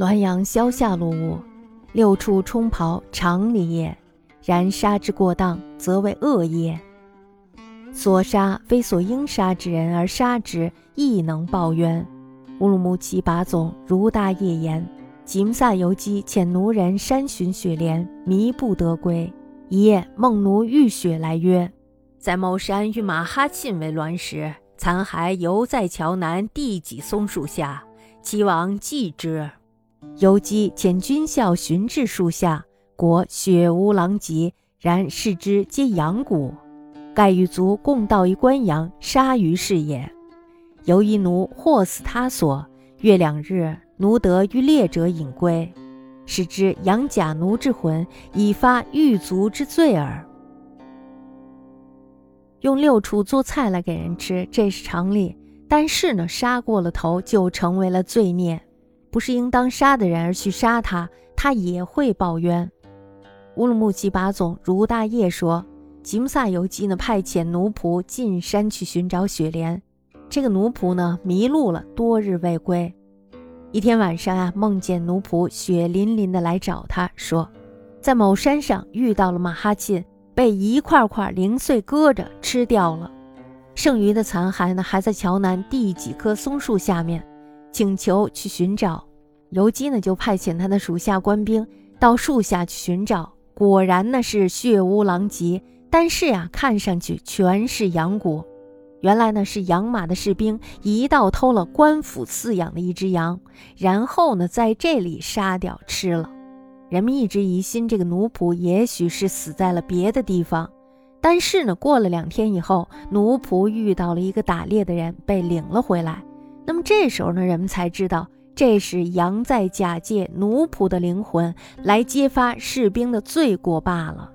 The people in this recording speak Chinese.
滦阳萧下落物，六畜冲袍常理也。然杀之过当，则为恶也。所杀非所应杀之人而杀之，亦能报冤。乌鲁木齐把总如大业言：吉姆萨游击遣奴人山寻雪莲，迷不得归。一夜梦奴浴雪来曰：在某山与马哈沁为鸾时，残骸犹在桥南第几松树下，其王祭之。游击遣军校寻至树下，果雪无狼藉，然视之皆羊骨。盖与卒共盗一官羊，杀于是也。由一奴获死他所，月两日，奴得于猎者引归，使之养假奴之魂，以发狱卒之罪耳。用六畜做菜来给人吃，这是常理。但是呢，杀过了头就成为了罪孽，不是应当杀的人而去杀他，他也会报冤。乌鲁木齐把总如大业说，吉姆萨游击呢派遣奴仆进山去寻找雪莲，这个奴仆呢迷路了，多日未归。一天晚上啊，梦见奴仆血淋淋的来找他说，在某山上遇到了马哈沁。被一块块零碎割着吃掉了，剩余的残骸呢，还在桥南第几棵松树下面，请求去寻找。游击呢，就派遣他的属下官兵到树下去寻找，果然呢是血污狼藉，但是啊，看上去全是羊骨。原来呢是养马的士兵一道偷了官府饲养的一只羊，然后呢在这里杀掉吃了。人们一直疑心这个奴仆也许是死在了别的地方，但是呢，过了两天以后，奴仆遇到了一个打猎的人，被领了回来。那么这时候呢，人们才知道这是羊在假借奴仆的灵魂来揭发士兵的罪过罢了。